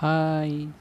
hi